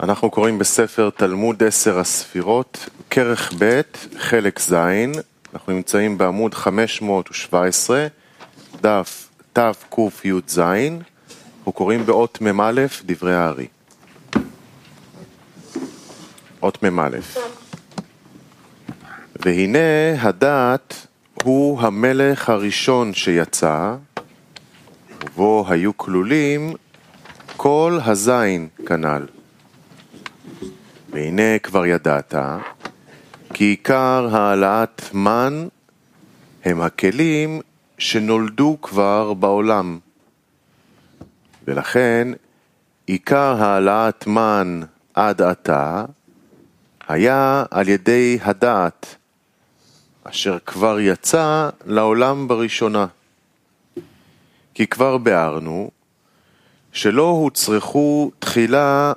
אנחנו קוראים בספר תלמוד עשר הספירות, כרך ב', חלק ז', אנחנו נמצאים בעמוד 517, דף תקי"ז, אנחנו קוראים באות מ"א, דברי הארי. אות מ"א. והנה הדעת הוא המלך הראשון שיצא, ובו היו כלולים כל הזין כנ"ל. והנה כבר ידעת, כי עיקר העלאת מן הם הכלים שנולדו כבר בעולם. ולכן עיקר העלאת מן עד עתה היה על ידי הדעת, אשר כבר יצא לעולם בראשונה. כי כבר ביארנו שלא הוצרכו תחילה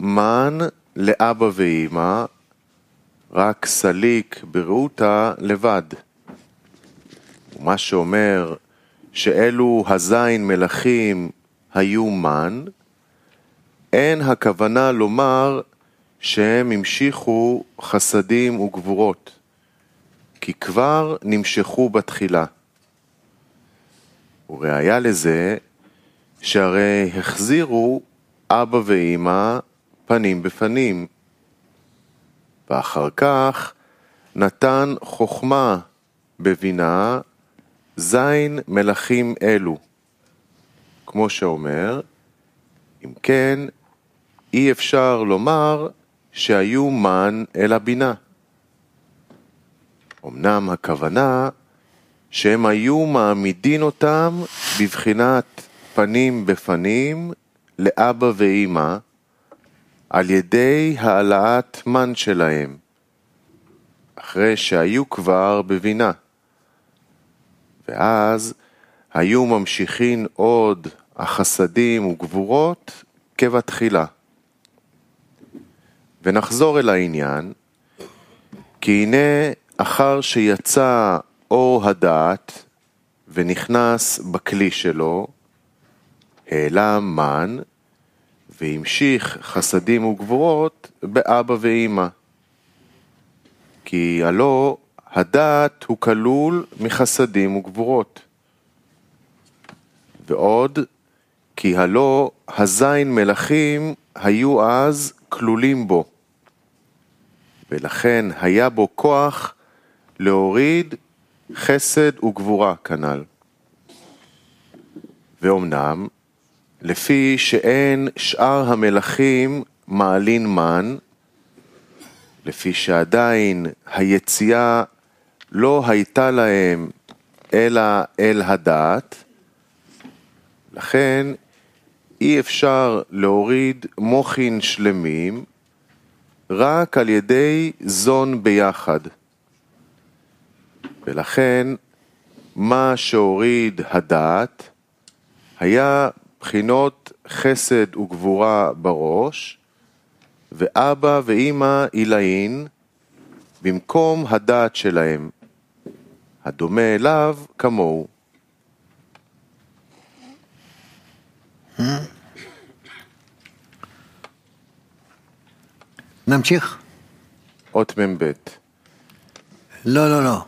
מן לאבא ואימא, רק סליק ברעותה לבד. ומה שאומר שאלו הזין מלכים היו מן, אין הכוונה לומר שהם המשיכו חסדים וגבורות, כי כבר נמשכו בתחילה. וראיה לזה שהרי החזירו אבא ואימא פנים בפנים, ואחר כך נתן חוכמה בבינה זין מלכים אלו. כמו שאומר, אם כן, אי אפשר לומר שהיו מן אל הבינה. אמנם הכוונה שהם היו מעמידין אותם בבחינת פנים בפנים לאבא ואימא, על ידי העלאת מן שלהם, אחרי שהיו כבר בבינה. ואז היו ממשיכין עוד החסדים וגבורות כבתחילה. ונחזור אל העניין, כי הנה אחר שיצא אור הדעת ונכנס בכלי שלו, העלה מן והמשיך חסדים וגבורות באבא ואימא. כי הלא הדעת הוא כלול מחסדים וגבורות. ועוד, כי הלא הזין מלכים היו אז כלולים בו, ולכן היה בו כוח להוריד חסד וגבורה כנ"ל. ואומנם, לפי שאין שאר המלכים מעלין מן, לפי שעדיין היציאה לא הייתה להם אלא אל הדעת, לכן אי אפשר להוריד מוחין שלמים רק על ידי זון ביחד. ולכן מה שהוריד הדעת היה בחינות חסד וגבורה בראש, ואבא ואימא עילאין במקום הדעת שלהם, הדומה אליו כמוהו. נמשיך? אות מ"ב. לא, לא, לא.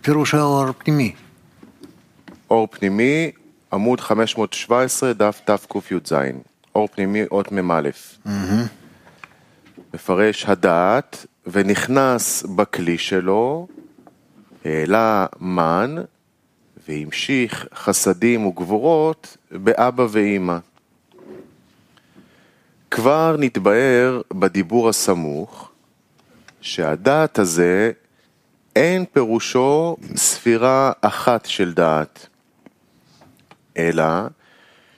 פירוש האור פנימי. אור פנימי, עמוד 517, דף תקי"ז. אור פנימי, אות מ"א. מפרש הדעת, ונכנס בכלי שלו, העלה מן, והמשיך חסדים וגבורות באבא ואימא. כבר נתבהר בדיבור הסמוך שהדעת הזה אין פירושו ספירה אחת של דעת, אלא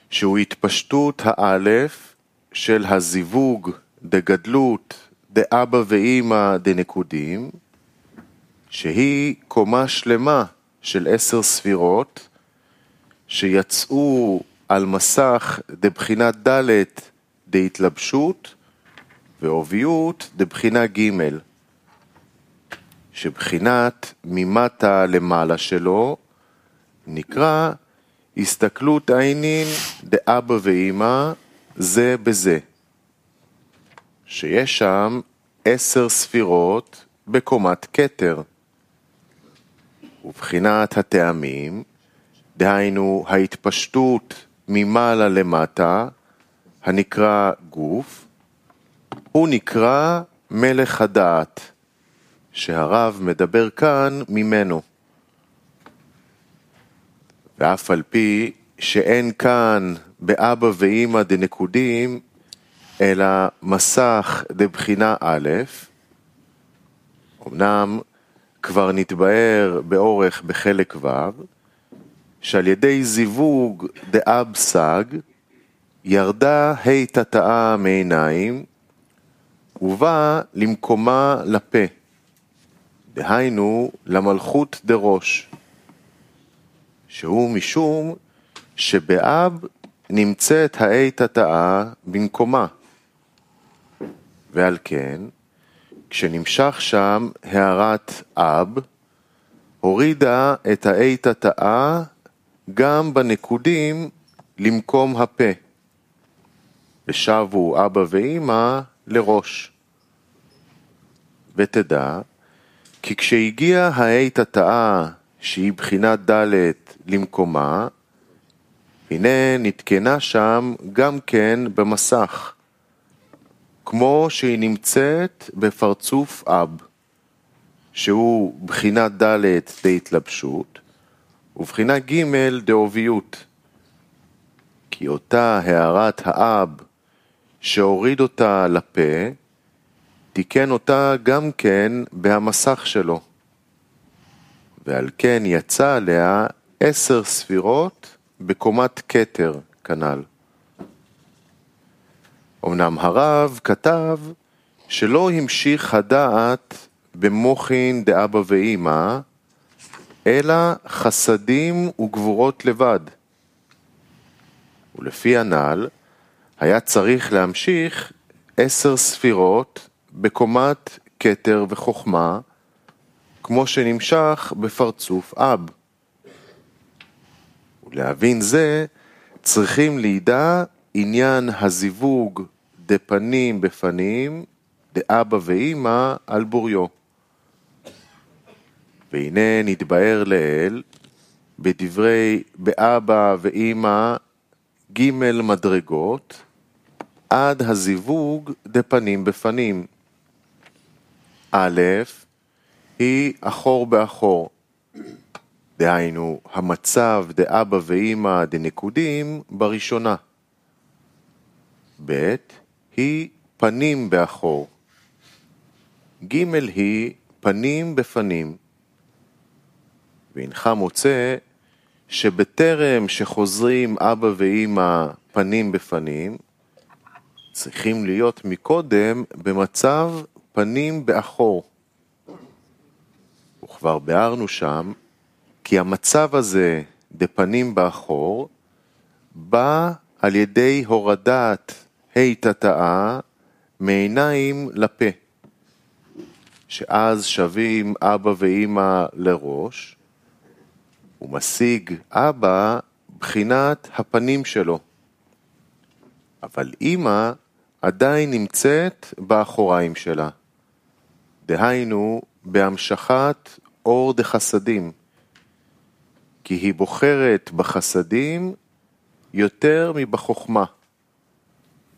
שהוא התפשטות האלף של הזיווג דגדלות דאבא ואימא דנקודים, שהיא קומה שלמה של עשר ספירות שיצאו על מסך דבחינת ד' דהתלבשות ועוביות דבחינה ג', שבחינת ממטה למעלה שלו נקרא הסתכלות עינין דאבא ואימא זה בזה, שיש שם עשר ספירות בקומת כתר. ובחינת הטעמים, דהיינו ההתפשטות ממעלה למטה, הנקרא גוף, הוא נקרא מלך הדעת, שהרב מדבר כאן ממנו. ואף על פי שאין כאן באבא ואימא דנקודים, אלא מסך דבחינה א', אמנם כבר נתבאר באורך בחלק ו', שעל ידי זיווג דאב סג, ירדה ה' תתאה מעיניים, ובא למקומה לפה, דהיינו למלכות דראש, שהוא משום שבאב נמצאת ה' תתאה במקומה, ועל כן, כשנמשך שם הערת אב, הורידה את ה' תתאה גם בנקודים למקום הפה, ושבו אבא ואימא לראש. ותדע, כי כשהגיעה ה' תתאה, שהיא בחינת ד' למקומה, הנה נתקנה שם גם כן במסך, כמו שהיא נמצאת בפרצוף אב, שהוא בחינת ד' דהתלבשות, ובחינה ג' דעוביות. כי אותה הערת האב שהוריד אותה לפה, תיקן אותה גם כן בהמסך שלו. ועל כן יצא עליה עשר ספירות בקומת כתר כנ"ל. אמנם הרב כתב שלא המשיך הדעת במוחין דאבא ואימא, אלא חסדים וגבורות לבד. ולפי הנ"ל, היה צריך להמשיך עשר ספירות בקומת כתר וחוכמה, כמו שנמשך בפרצוף אב. ולהבין זה, צריכים לידע עניין הזיווג דפנים בפנים, דאבא ואימא על בוריו. והנה נתבאר לאל בדברי באבא ואימא ג' מדרגות עד הזיווג דפנים בפנים. א' היא אחור באחור, דהיינו המצב דאבא ואימא דנקודים בראשונה. ב' היא פנים באחור. ג' היא פנים בפנים. והנך מוצא שבטרם שחוזרים אבא ואימא פנים בפנים, צריכים להיות מקודם במצב פנים באחור. וכבר ביארנו שם כי המצב הזה דפנים באחור בא על ידי הורדת ה' מעיניים לפה, שאז שווים אבא ואימא לראש, ומשיג אבא בחינת הפנים שלו. אבל אימא עדיין נמצאת באחוריים שלה. דהיינו, בהמשכת אור דחסדים. כי היא בוחרת בחסדים יותר מבחוכמה.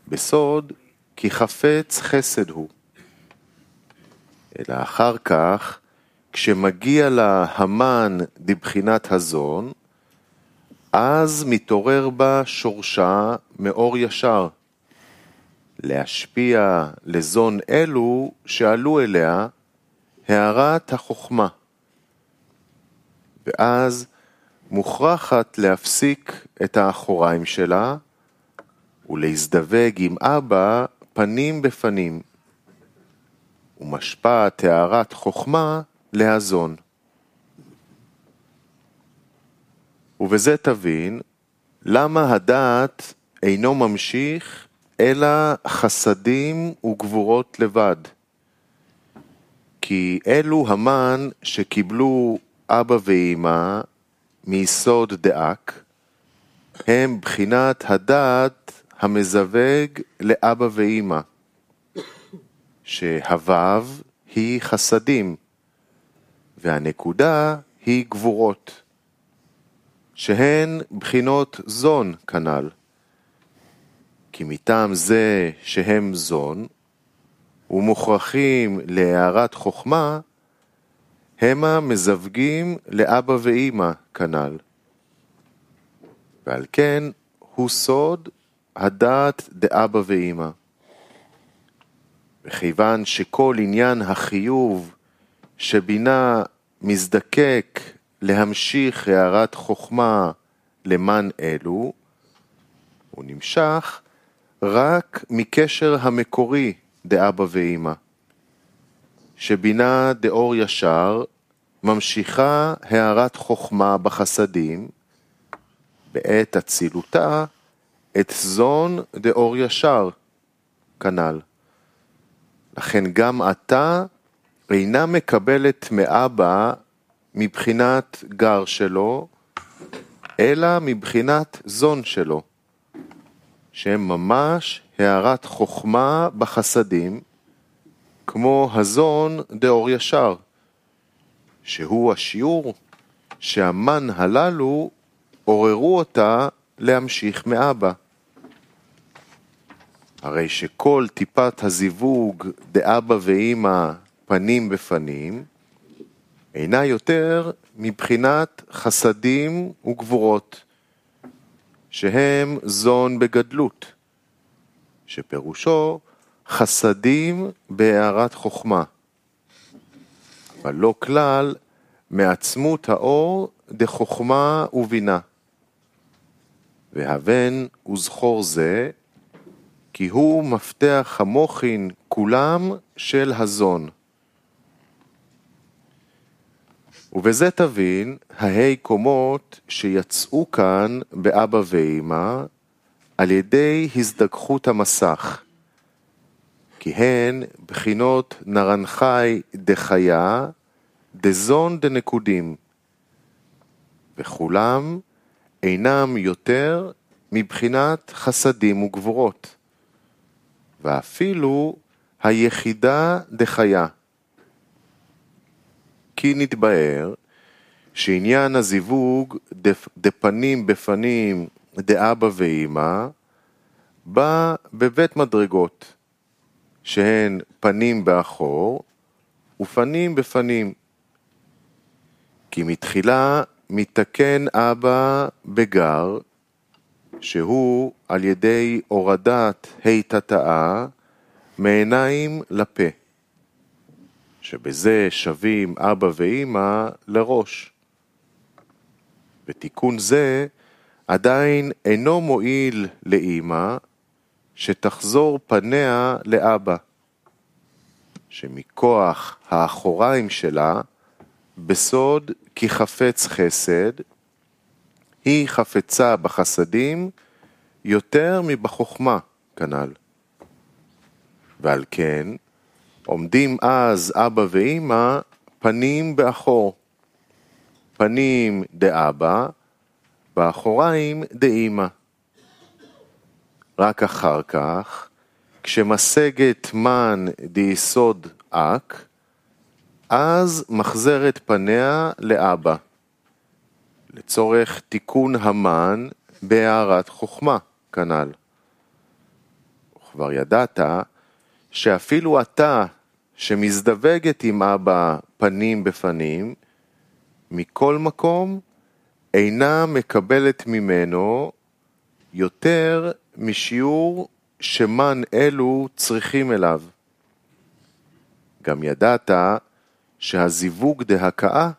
בסוד, כי חפץ חסד הוא. אלא אחר כך, כשמגיע לה המן דבחינת הזון, אז מתעורר בה שורשה מאור ישר, להשפיע לזון אלו שעלו אליה הערת החוכמה. ואז מוכרחת להפסיק את האחוריים שלה ולהזדווג עם אבא פנים בפנים, ומשפעת הערת חוכמה להזון. ובזה תבין למה הדעת אינו ממשיך אלא חסדים וגבורות לבד. כי אלו המן שקיבלו אבא ואימא מיסוד דאק, הם בחינת הדעת המזווג לאבא ואימא, שהוו היא חסדים, והנקודה היא גבורות, שהן בחינות זון כנ"ל. כי מטעם זה שהם זון, ומוכרחים להערת חוכמה, המה מזווגים לאבא ואימא כנ"ל. ועל כן הוא סוד הדעת דאבא ואימא. וכיוון שכל עניין החיוב שבינה מזדקק להמשיך הערת חוכמה למען אלו, הוא נמשך רק מקשר המקורי דאבא ואימא, שבינה דאור ישר ממשיכה הערת חוכמה בחסדים, בעת אצילותה את זון דאור ישר, כנ"ל. לכן גם אתה אינה מקבלת מאבא מבחינת גר שלו, אלא מבחינת זון שלו, שהם ממש הערת חוכמה בחסדים, כמו הזון דאור ישר, שהוא השיעור שהמן הללו עוררו אותה להמשיך מאבא. הרי שכל טיפת הזיווג דאבא ואימא פנים בפנים, אינה יותר מבחינת חסדים וגבורות, שהם זון בגדלות, שפירושו חסדים בהערת חוכמה, לא כלל מעצמות האור דחוכמה ובינה. והבן וזכור זה, כי הוא מפתח המוחין כולם של הזון. ובזה תבין ההי קומות שיצאו כאן באבא ואמא על ידי הזדככות המסך, כי הן בחינות נרנחי דחיה דזון דנקודים, וכולם אינם יותר מבחינת חסדים וגבורות, ואפילו היחידה דחיה. כי נתבהר שעניין הזיווג דפנים בפנים דאבא ואימא בא בבית מדרגות, שהן פנים באחור ופנים בפנים. כי מתחילה מתקן אבא בגר, שהוא על ידי הורדת ה' מעיניים לפה. שבזה שווים אבא ואימא לראש. בתיקון זה עדיין אינו מועיל לאימא שתחזור פניה לאבא, שמכוח האחוריים שלה, בסוד כי חפץ חסד, היא חפצה בחסדים יותר מבחוכמה כנ"ל. ועל כן, עומדים אז אבא ואימא פנים באחור. פנים דאבא, באחוריים דאימא. רק אחר כך, כשמשגת מן דיסוד אק, אז מחזרת פניה לאבא, לצורך תיקון המן בהערת חוכמה, כנ"ל. וכבר ידעת שאפילו אתה, שמזדווגת עם אבא פנים בפנים, מכל מקום אינה מקבלת ממנו יותר משיעור שמן אלו צריכים אליו. גם ידעת שהזיווג דהכאה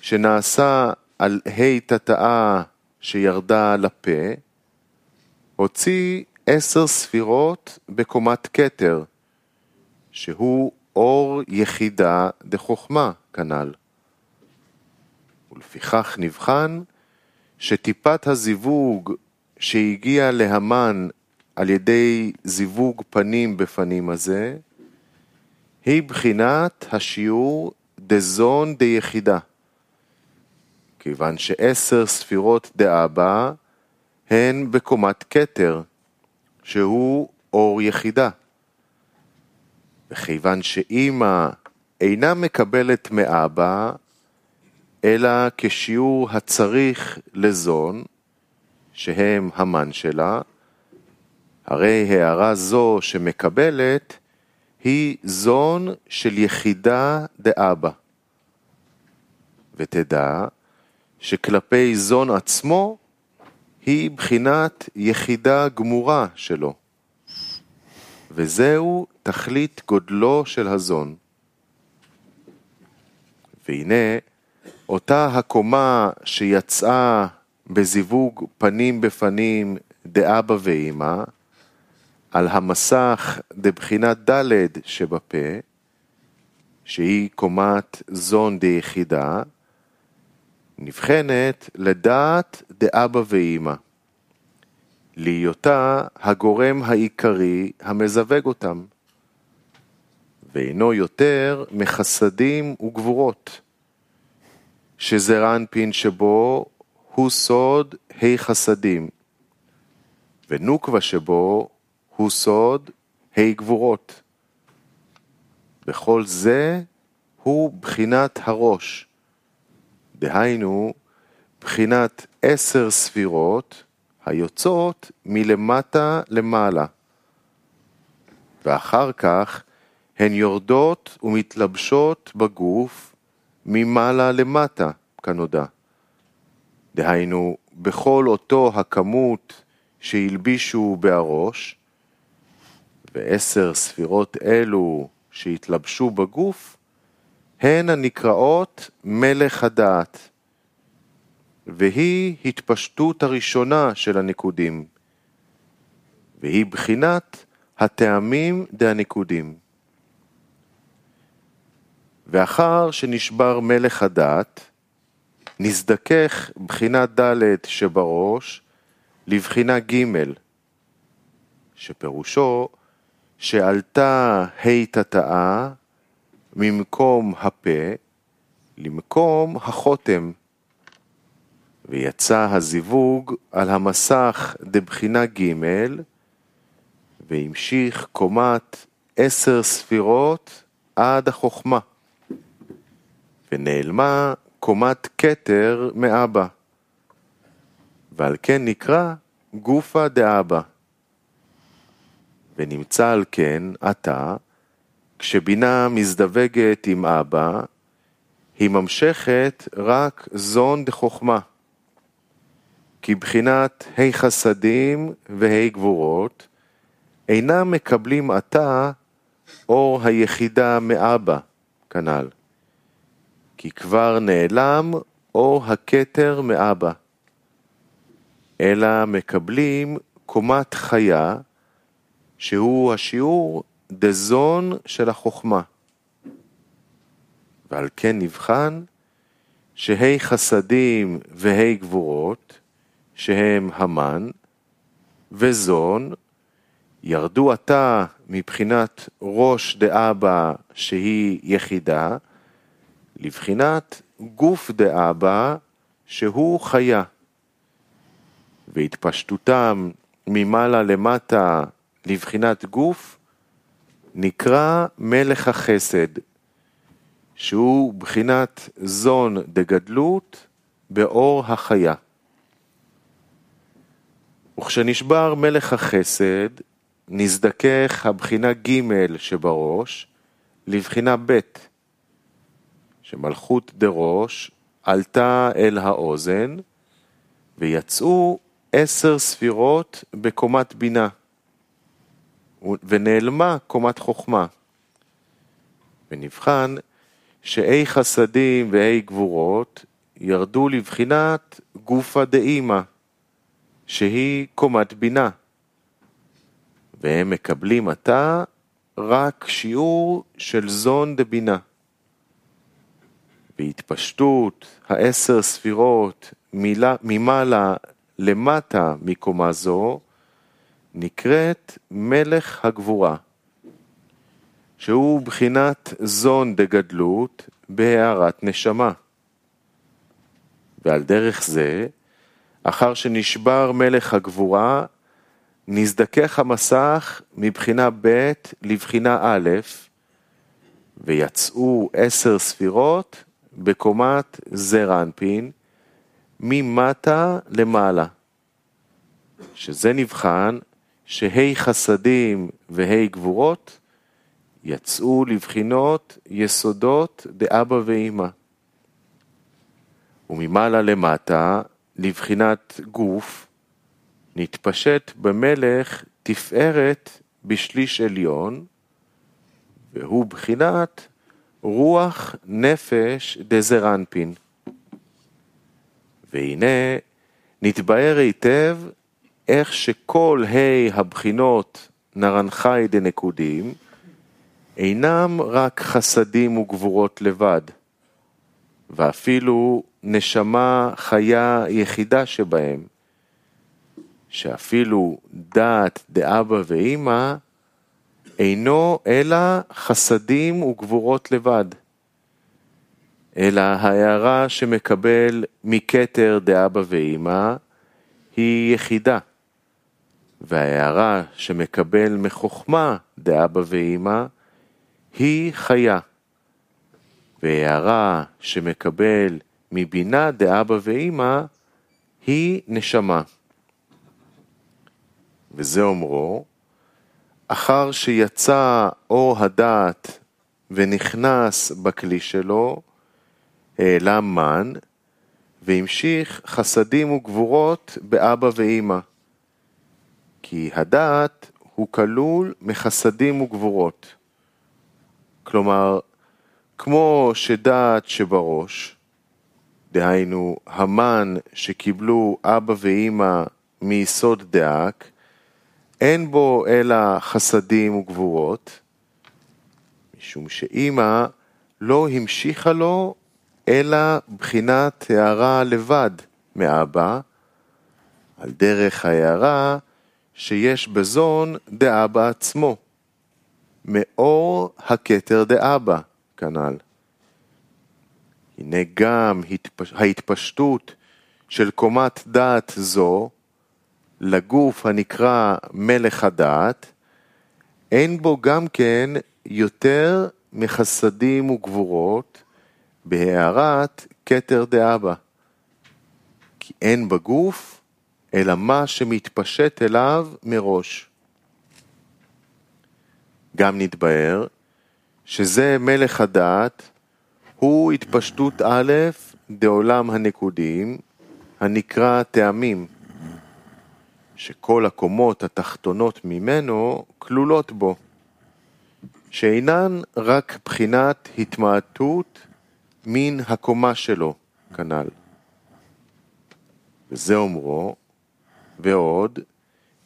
שנעשה על ה' תתאה שירדה לפה, הוציא עשר ספירות בקומת כתר, שהוא אור יחידה דחוכמה כנ"ל. ולפיכך נבחן שטיפת הזיווג שהגיע להמן על ידי זיווג פנים בפנים הזה, היא בחינת השיעור דזון דיחידה. כיוון שעשר ספירות דאבא הן בקומת כתר, שהוא אור יחידה. וכיוון שאימא אינה מקבלת מאבא, אלא כשיעור הצריך לזון, שהם המן שלה, הרי הערה זו שמקבלת היא זון של יחידה דאבא. ותדע שכלפי זון עצמו היא בחינת יחידה גמורה שלו. וזהו תכלית גודלו של הזון. והנה, אותה הקומה שיצאה בזיווג פנים בפנים דאבא ואימא, על המסך דבחינת ד' שבפה, שהיא קומת זון דיחידה, נבחנת לדעת דאבא ואימא, להיותה הגורם העיקרי המזווג אותם, ואינו יותר מחסדים וגבורות, שזר אנפין שבו הוא סוד ה' חסדים, ונוקבה שבו הוא סוד ה' גבורות. בכל זה הוא בחינת הראש, דהיינו, בחינת עשר ספירות היוצאות מלמטה למעלה, ואחר כך הן יורדות ומתלבשות בגוף ממעלה למטה, כנודע. דהיינו, בכל אותו הכמות שהלבישו בהראש, ועשר ספירות אלו שהתלבשו בגוף, הן הנקראות מלך הדעת, והיא התפשטות הראשונה של הניקודים, והיא בחינת הטעמים דהניקודים. ואחר שנשבר מלך הדת, נזדכך בחינת ד' שבראש לבחינה ג', שפירושו שעלתה ה' תתאה ממקום הפה למקום החותם, ויצא הזיווג על המסך דבחינה ג' והמשיך קומת עשר ספירות עד החוכמה, ונעלמה קומת כתר מאבא, ועל כן נקרא גופה דאבא. ונמצא על כן עתה כשבינה מזדווגת עם אבא, היא ממשכת רק זון דחוכמה. כי בחינת ה' חסדים וה' גבורות אינם מקבלים עתה אור היחידה מאבא, כנ"ל. כי כבר נעלם אור הכתר מאבא. אלא מקבלים קומת חיה, שהוא השיעור דזון של החוכמה. ועל כן נבחן שהי חסדים והי גבורות, שהם המן, וזון, ירדו עתה מבחינת ראש דאבא שהיא יחידה, לבחינת גוף דאבא שהוא חיה. והתפשטותם ממעלה למטה לבחינת גוף, נקרא מלך החסד, שהוא בחינת זון דגדלות באור החיה. וכשנשבר מלך החסד, נזדכך הבחינה ג' שבראש לבחינה ב', שמלכות דראש עלתה אל האוזן, ויצאו עשר ספירות בקומת בינה. ונעלמה קומת חוכמה. ונבחן שאי חסדים ואי גבורות ירדו לבחינת גופה דאימא, שהיא קומת בינה, והם מקבלים עתה רק שיעור של זון דבינה. בהתפשטות העשר ספירות ממעלה למטה מקומה זו, נקראת מלך הגבורה, שהוא בחינת זון דגדלות בהארת נשמה. ועל דרך זה, אחר שנשבר מלך הגבורה, נזדכך המסך מבחינה ב' לבחינה א', ויצאו עשר ספירות בקומת זר אנפין, ממטה למעלה, שזה נבחן שהי חסדים והי גבורות יצאו לבחינות יסודות דאבא ואימא. וממעלה למטה, לבחינת גוף, נתפשט במלך תפארת בשליש עליון, והוא בחינת רוח נפש דזרנפין. והנה נתבהר היטב איך שכל ה' הבחינות נרנחי דנקודים אינם רק חסדים וגבורות לבד, ואפילו נשמה חיה יחידה שבהם, שאפילו דעת דאבא ואימא אינו אלא חסדים וגבורות לבד, אלא ההערה שמקבל מכתר דאבא ואימא היא יחידה, וההערה שמקבל מחוכמה דאבא ואימא היא חיה, והערה שמקבל מבינה דאבא ואימא היא נשמה. וזה אומרו, אחר שיצא אור הדעת ונכנס בכלי שלו, העלה מן, והמשיך חסדים וגבורות באבא ואימא. כי הדעת הוא כלול מחסדים וגבורות. כלומר, כמו שדעת שבראש, דהיינו המן שקיבלו אבא ואימא מיסוד דאק, אין בו אלא חסדים וגבורות, משום שאימא לא המשיכה לו אלא בחינת הערה לבד מאבא, על דרך ההערה שיש בזון דאבא עצמו, מאור הכתר דאבא, כנ"ל. הנה גם ההתפשטות של קומת דעת זו לגוף הנקרא מלך הדעת, אין בו גם כן יותר מחסדים וגבורות בהערת כתר דאבא. כי אין בגוף אלא מה שמתפשט אליו מראש. גם נתבהר שזה מלך הדעת, הוא התפשטות א' דעולם הנקודים, הנקרא טעמים, שכל הקומות התחתונות ממנו כלולות בו, שאינן רק בחינת התמעטות מן הקומה שלו, כנ"ל. וזה אומרו, ועוד,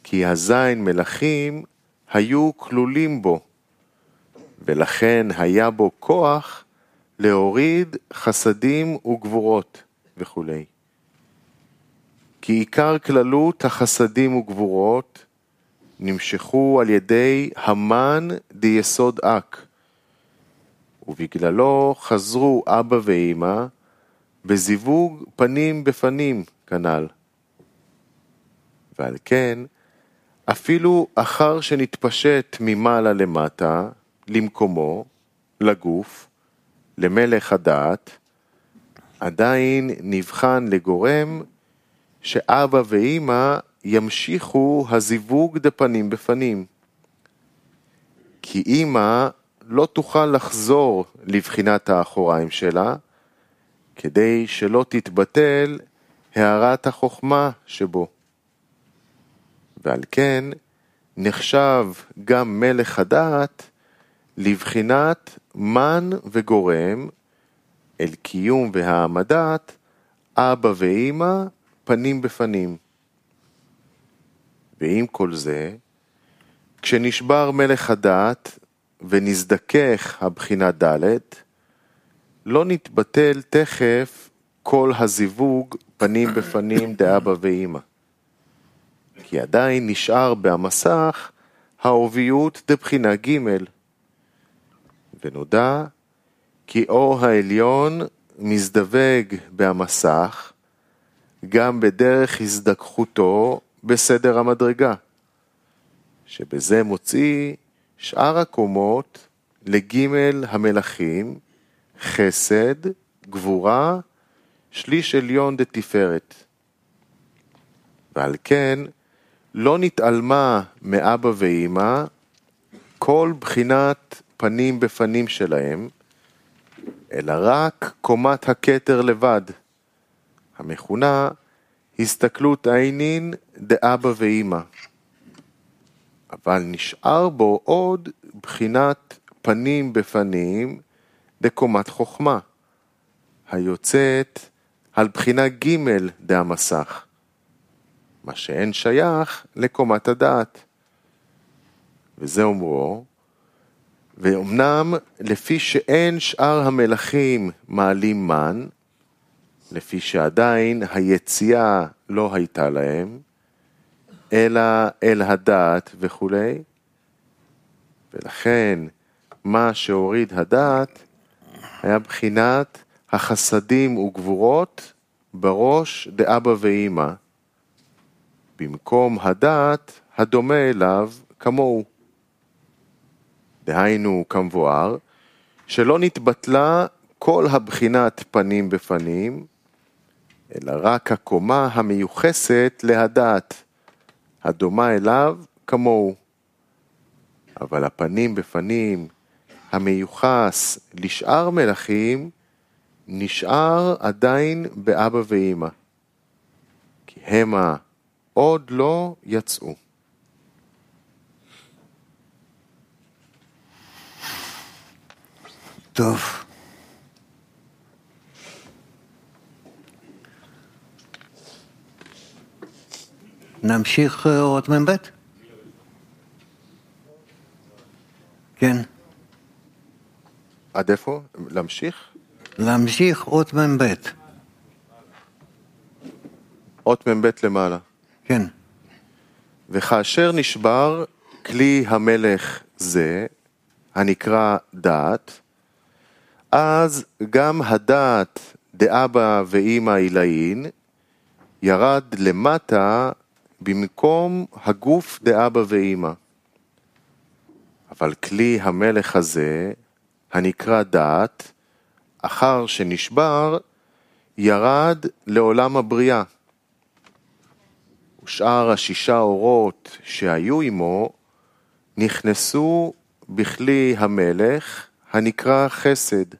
כי הזין מלכים היו כלולים בו, ולכן היה בו כוח להוריד חסדים וגבורות וכולי. כי עיקר כללות החסדים וגבורות נמשכו על ידי המן דיסוד אק, ובגללו חזרו אבא ואימא בזיווג פנים בפנים כנ"ל. ועל כן, אפילו אחר שנתפשט ממעלה למטה, למקומו, לגוף, למלך הדעת, עדיין נבחן לגורם שאבא ואימא ימשיכו הזיווג דפנים בפנים. כי אימא לא תוכל לחזור לבחינת האחוריים שלה, כדי שלא תתבטל הערת החוכמה שבו. ועל כן נחשב גם מלך הדעת לבחינת מן וגורם אל קיום והעמדת אבא ואימא פנים בפנים. ועם כל זה, כשנשבר מלך הדעת ונזדכך הבחינה ד', לא נתבטל תכף כל הזיווג פנים בפנים דאבא ואימא. כי עדיין נשאר במסך העוביות דבחינה ג', ונודע כי אור העליון מזדווג במסך גם בדרך הזדככותו בסדר המדרגה, שבזה מוציא שאר הקומות לגימל המלכים, חסד, גבורה, שליש עליון דתפארת. ועל כן לא נתעלמה מאבא ואימא כל בחינת פנים בפנים שלהם, אלא רק קומת הכתר לבד, המכונה הסתכלות עינין דאבא ואימא. אבל נשאר בו עוד בחינת פנים בפנים דקומת חוכמה, היוצאת על בחינה ג' דהמסך, מה שאין שייך לקומת הדעת. וזה אומרו, ואומנם לפי שאין שאר המלכים מעלים מן, לפי שעדיין היציאה לא הייתה להם, אלא אל הדעת וכולי, ולכן מה שהוריד הדעת היה בחינת החסדים וגבורות בראש דאבא ואימא, במקום הדעת הדומה אליו כמוהו. דהיינו כמבואר, שלא נתבטלה כל הבחינת פנים בפנים, אלא רק הקומה המיוחסת להדעת, הדומה אליו כמוהו. אבל הפנים בפנים המיוחס לשאר מלכים, נשאר עדיין באבא ואימא, כי המה עוד לא יצאו. טוב. נמשיך אה, אות מ"ב? כן. עד איפה? להמשיך? להמשיך אות מ"ב. אות מ"ב למעלה. כן. וכאשר נשבר כלי המלך זה, הנקרא דעת, אז גם הדעת דאבא ואימא עילאין ירד למטה במקום הגוף דאבא ואימא. אבל כלי המלך הזה, הנקרא דעת, אחר שנשבר, ירד לעולם הבריאה. ושאר השישה אורות שהיו עמו נכנסו בכלי המלך הנקרא חסד.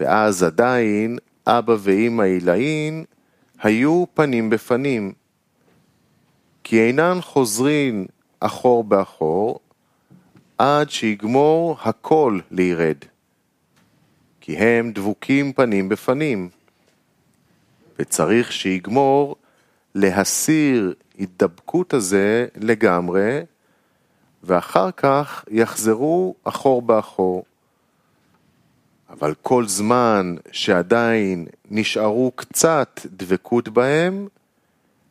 ואז עדיין אבא ואמא עילאין היו פנים בפנים. כי אינן חוזרים אחור באחור עד שיגמור הכל לירד. כי הם דבוקים פנים בפנים. וצריך שיגמור להסיר התדבקות הזה לגמרי, ואחר כך יחזרו אחור באחור. אבל כל זמן שעדיין נשארו קצת דבקות בהם,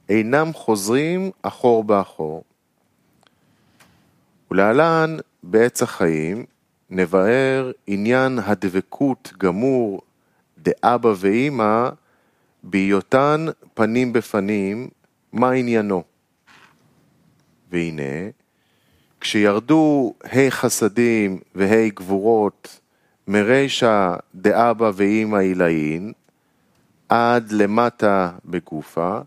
אינם חוזרים אחור באחור. ולהלן, בעץ החיים, נבאר עניין הדבקות גמור דאבא ואימא בהיותן פנים בפנים, מה עניינו? והנה, כשירדו ה' חסדים וה' גבורות מרישא דאבא ואימא עילאין עד למטה בגופה,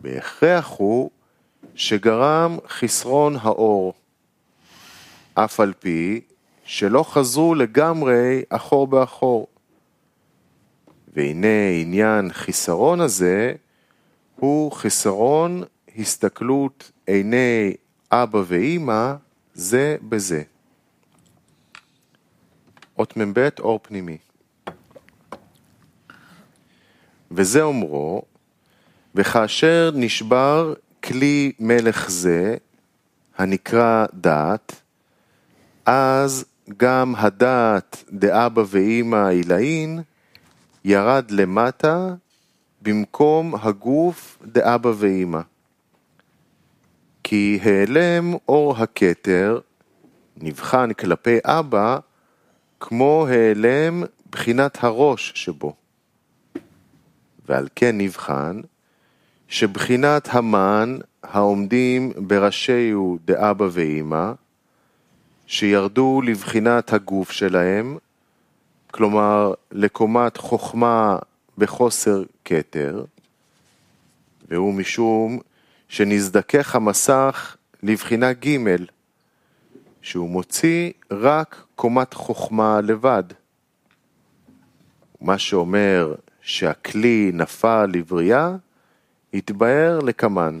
בהכרח הוא שגרם חסרון האור, אף על פי שלא חזרו לגמרי אחור באחור. והנה עניין חיסרון הזה הוא חיסרון הסתכלות עיני אבא ואימא זה בזה. אות מ"ב אור פנימי. וזה אומרו, וכאשר נשבר כלי מלך זה, הנקרא דעת, אז גם הדעת דאבא ואימא עילאין ירד למטה במקום הגוף דאבא ואימא. כי העלם אור הכתר נבחן כלפי אבא כמו העלם בחינת הראש שבו. ועל כן נבחן שבחינת המן העומדים בראשיהו דאבא ואימא, שירדו לבחינת הגוף שלהם, כלומר לקומת חוכמה בחוסר כתר, והוא משום שנזדכך המסך לבחינה ג', שהוא מוציא רק קומת חוכמה לבד. מה שאומר שהכלי נפל לבריאה, התבהר לקמן.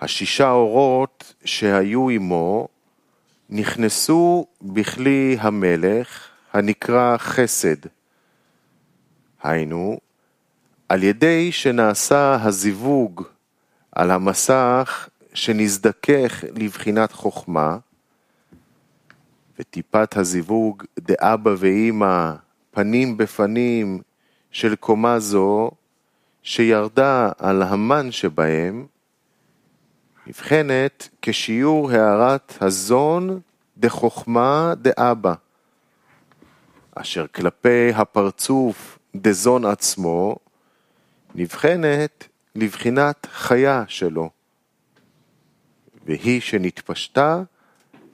השישה אורות שהיו עמו נכנסו בכלי המלך הנקרא חסד. היינו, על ידי שנעשה הזיווג על המסך שנזדכך לבחינת חוכמה, וטיפת הזיווג דאבא ואימא פנים בפנים של קומה זו, שירדה על המן שבהם, נבחנת כשיעור הערת הזון דחוכמה דאבא, אשר כלפי הפרצוף דזון עצמו, נבחנת לבחינת חיה שלו, והיא שנתפשטה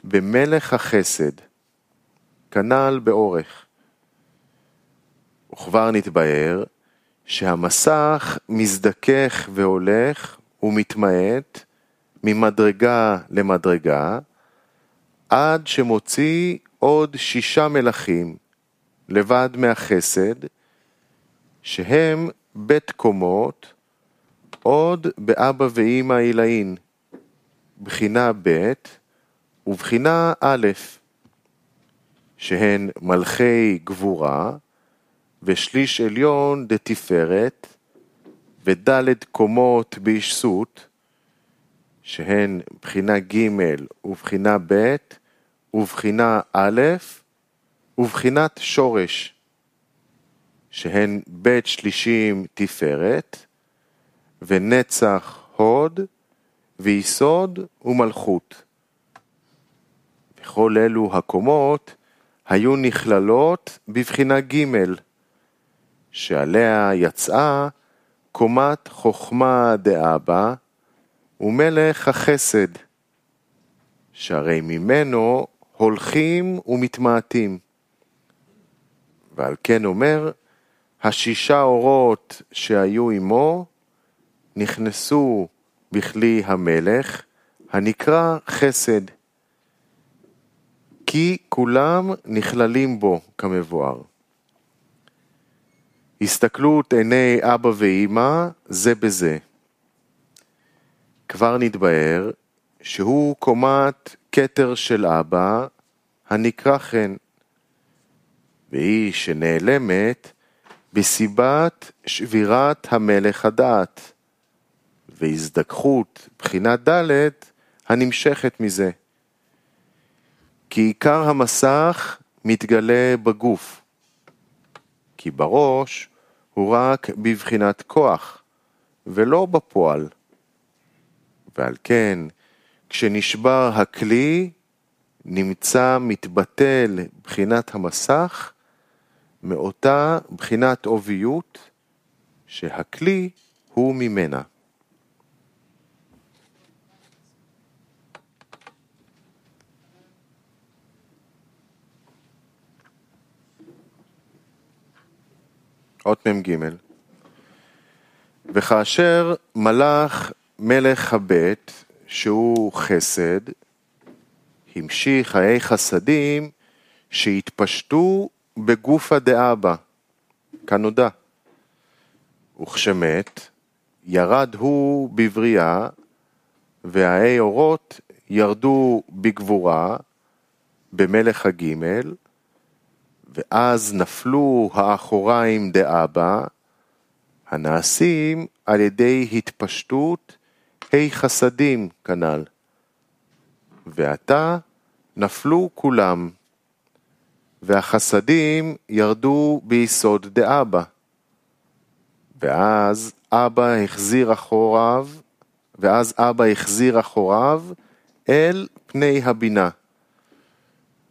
במלך החסד, כנ"ל באורך. וכבר נתבהר שהמסך מזדכך והולך ומתמעט ממדרגה למדרגה, עד שמוציא עוד שישה מלכים לבד מהחסד, שהם בית קומות, עוד באבא ואימא עילאין, בחינה ב' ובחינה א', שהן מלכי גבורה ושליש עליון דתפארת ודלת קומות באישסות, שהן בחינה ג' ובחינה ב' ובחינה א' ובחינת שורש, שהן בית שלישים תפארת ונצח הוד ויסוד ומלכות. וכל אלו הקומות היו נכללות בבחינה ג' שעליה יצאה קומת חוכמה דאבא ומלך החסד, שהרי ממנו הולכים ומתמעטים. ועל כן אומר, השישה אורות שהיו עמו נכנסו בכלי המלך, הנקרא חסד, כי כולם נכללים בו כמבואר. הסתכלות עיני אבא ואימא זה בזה. כבר נתבהר שהוא קומת כתר של אבא הנקרא חן, והיא שנעלמת בסיבת שבירת המלך הדעת, והזדככות בחינת ד' הנמשכת מזה. כי עיקר המסך מתגלה בגוף, כי בראש הוא רק בבחינת כוח, ולא בפועל. ועל כן, כשנשבר הכלי, נמצא מתבטל בחינת המסך מאותה בחינת עוביות שהכלי הוא ממנה. אות מ"ג וכאשר מלך מלך הבית, שהוא חסד, המשיך חיי חסדים שהתפשטו בגופה דאבא, כנודע. וכשמת, ירד הוא בבריאה, והאי אורות ירדו בגבורה, במלך הגימל, ואז נפלו האחוריים דאבא, הנעשים על ידי התפשטות ה' חסדים כנ"ל. ועתה נפלו כולם, והחסדים ירדו ביסוד דאבא. ואז אבא החזיר אחוריו, ואז אבא החזיר אחוריו אל פני הבינה,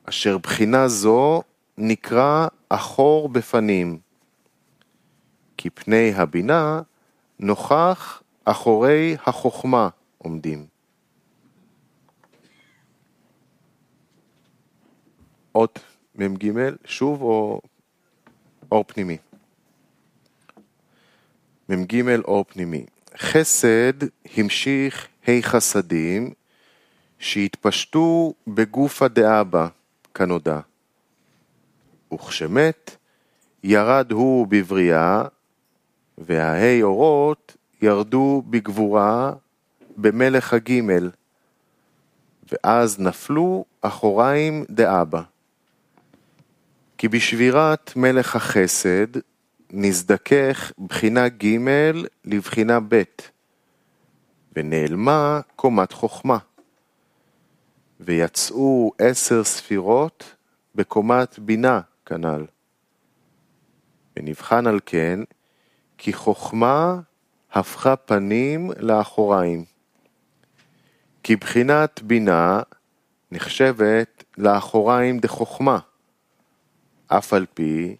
אשר בחינה זו נקרא אחור בפנים, כי פני הבינה נוכח אחורי החוכמה עומדים. אות מ"ג, שוב או אור פנימי? מ"ג אור פנימי. חסד המשיך ה' חסדים שהתפשטו בגופא דאבא, כנודע. וכשמת, ירד הוא בבריאה, וההי אורות ירדו בגבורה במלך הגימל, ואז נפלו אחוריים דאבא. כי בשבירת מלך החסד נזדכך בחינה ג' לבחינה ב', ונעלמה קומת חוכמה. ויצאו עשר ספירות בקומת בינה כנ"ל. ונבחן על כן, כי חוכמה הפכה פנים לאחוריים. כי בחינת בינה נחשבת לאחוריים דחוכמה, אף על פי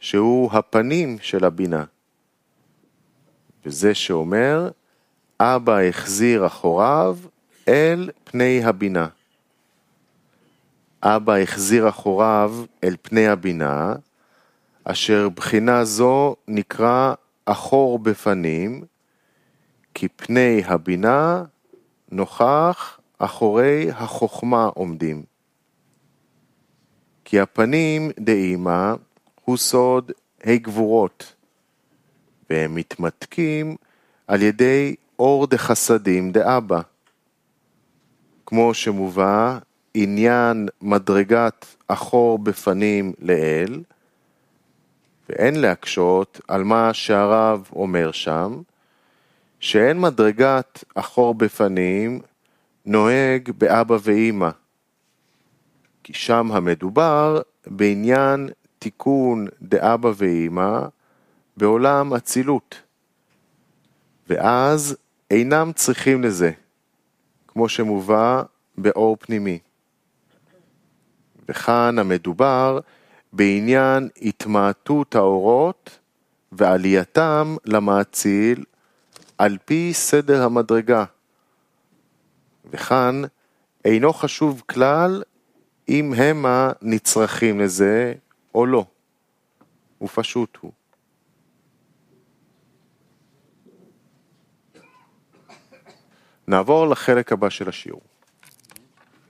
שהוא הפנים של הבינה. וזה שאומר, אבא החזיר אחוריו אל פני הבינה. אבא החזיר אחוריו אל פני הבינה, אשר בחינה זו נקרא אחור בפנים, כי פני הבינה נוכח אחורי החוכמה עומדים. כי הפנים דאמא הוא סוד ה' גבורות, והם מתמתקים על ידי אור דחסדים דאבא. כמו שמובא עניין מדרגת אחור בפנים לאל, ואין להקשות על מה שהרב אומר שם, שאין מדרגת אחור בפנים נוהג באבא ואימא, כי שם המדובר בעניין תיקון דאבא ואימא בעולם אצילות, ואז אינם צריכים לזה, כמו שמובא באור פנימי. וכאן המדובר בעניין התמעטות האורות ועלייתם למאציל על פי סדר המדרגה. וכאן אינו חשוב כלל אם המה נצרכים לזה או לא, ופשוט הוא. נעבור לחלק הבא של השיעור.